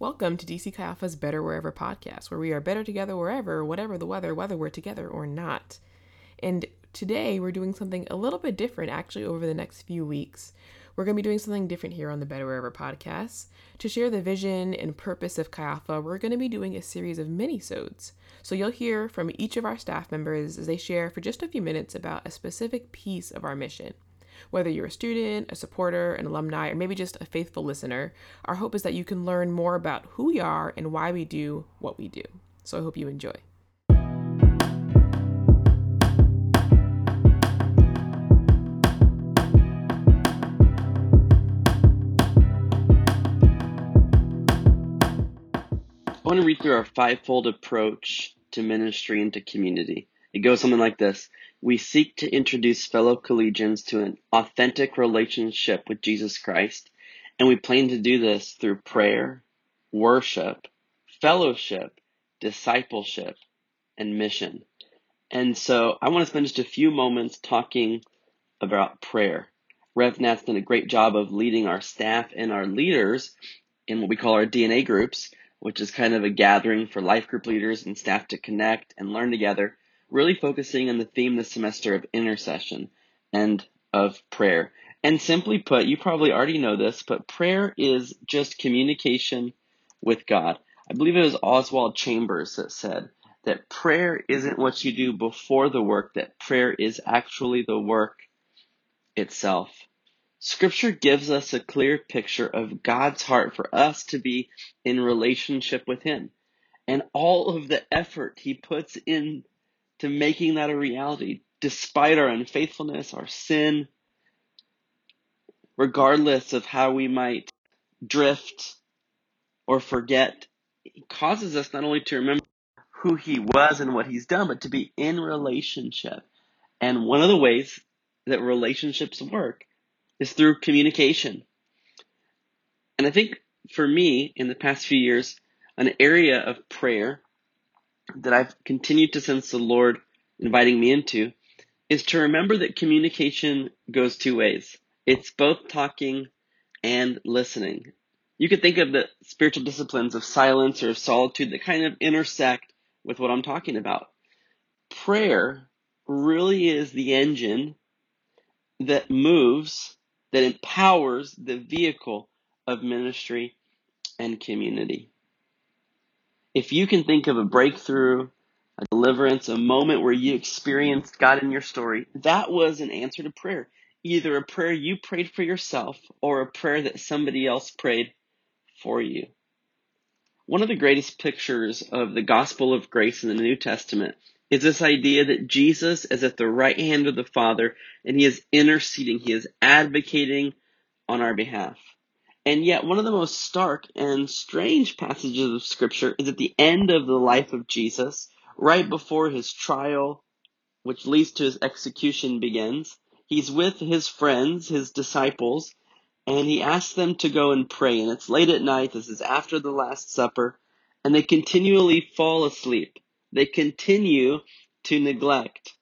Welcome to DC Chi Better Wherever podcast, where we are better together wherever, whatever the weather, whether we're together or not. And today we're doing something a little bit different actually over the next few weeks. We're going to be doing something different here on the Better Wherever podcast. To share the vision and purpose of Chi we're going to be doing a series of mini-sodes. So you'll hear from each of our staff members as they share for just a few minutes about a specific piece of our mission. Whether you're a student, a supporter, an alumni, or maybe just a faithful listener, our hope is that you can learn more about who we are and why we do what we do. So I hope you enjoy. I want to read through our fivefold approach to ministry and to community. It goes something like this We seek to introduce fellow collegians to an authentic relationship with Jesus Christ, and we plan to do this through prayer, worship, fellowship, discipleship, and mission. And so I want to spend just a few moments talking about prayer. Rev Nat's done a great job of leading our staff and our leaders in what we call our DNA groups which is kind of a gathering for life group leaders and staff to connect and learn together, really focusing on the theme this semester of intercession and of prayer. And simply put, you probably already know this, but prayer is just communication with God. I believe it was Oswald Chambers that said that prayer isn't what you do before the work, that prayer is actually the work itself. Scripture gives us a clear picture of God's heart for us to be in relationship with Him and all of the effort He puts in to making that a reality, despite our unfaithfulness, our sin, regardless of how we might drift or forget, causes us not only to remember who He was and what He's done, but to be in relationship. And one of the ways that relationships work is through communication. And I think for me, in the past few years, an area of prayer that I've continued to sense the Lord inviting me into is to remember that communication goes two ways. It's both talking and listening. You could think of the spiritual disciplines of silence or of solitude that kind of intersect with what I'm talking about. Prayer really is the engine that moves that empowers the vehicle of ministry and community. If you can think of a breakthrough, a deliverance, a moment where you experienced God in your story, that was an answer to prayer. Either a prayer you prayed for yourself or a prayer that somebody else prayed for you. One of the greatest pictures of the gospel of grace in the New Testament is this idea that Jesus is at the right hand of the Father and he is interceding, he is advocating on our behalf. And yet, one of the most stark and strange passages of Scripture is at the end of the life of Jesus, right before his trial, which leads to his execution, begins. He's with his friends, his disciples, and he asks them to go and pray. And it's late at night, this is after the Last Supper, and they continually fall asleep they continue to neglect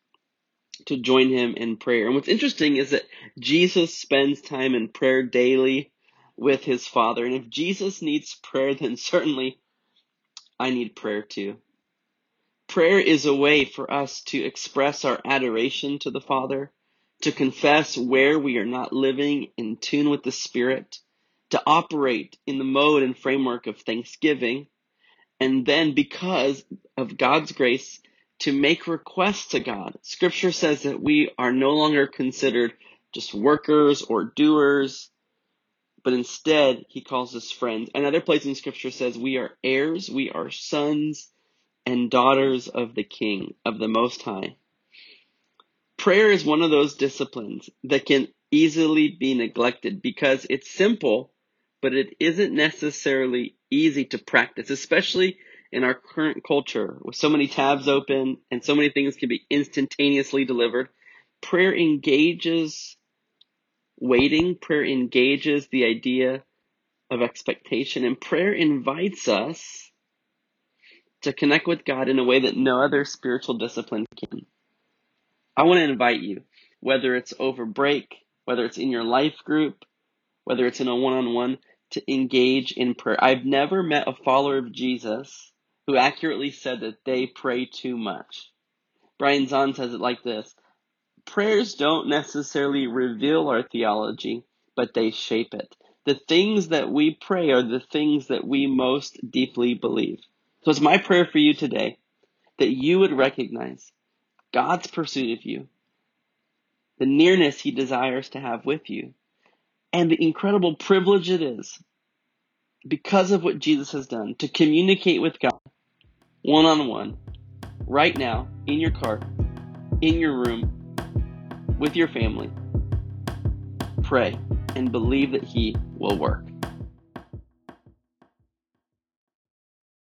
to join him in prayer. And what's interesting is that Jesus spends time in prayer daily with his Father. And if Jesus needs prayer, then certainly I need prayer too. Prayer is a way for us to express our adoration to the Father, to confess where we are not living in tune with the Spirit, to operate in the mode and framework of thanksgiving, and then because of God's grace to make requests to God. Scripture says that we are no longer considered just workers or doers, but instead he calls us friends. Another place in scripture says we are heirs, we are sons and daughters of the King, of the Most High. Prayer is one of those disciplines that can easily be neglected because it's simple, but it isn't necessarily easy to practice, especially in our current culture with so many tabs open and so many things can be instantaneously delivered. Prayer engages waiting, prayer engages the idea of expectation, and prayer invites us to connect with God in a way that no other spiritual discipline can. I want to invite you, whether it's over break, whether it's in your life group, whether it's in a one on one, to engage in prayer. I've never met a follower of Jesus who accurately said that they pray too much. Brian Zahnd says it like this Prayers don't necessarily reveal our theology, but they shape it. The things that we pray are the things that we most deeply believe. So it's my prayer for you today that you would recognize God's pursuit of you, the nearness he desires to have with you, and the incredible privilege it is because of what Jesus has done to communicate with God one on one right now in your car, in your room, with your family. Pray and believe that He will work.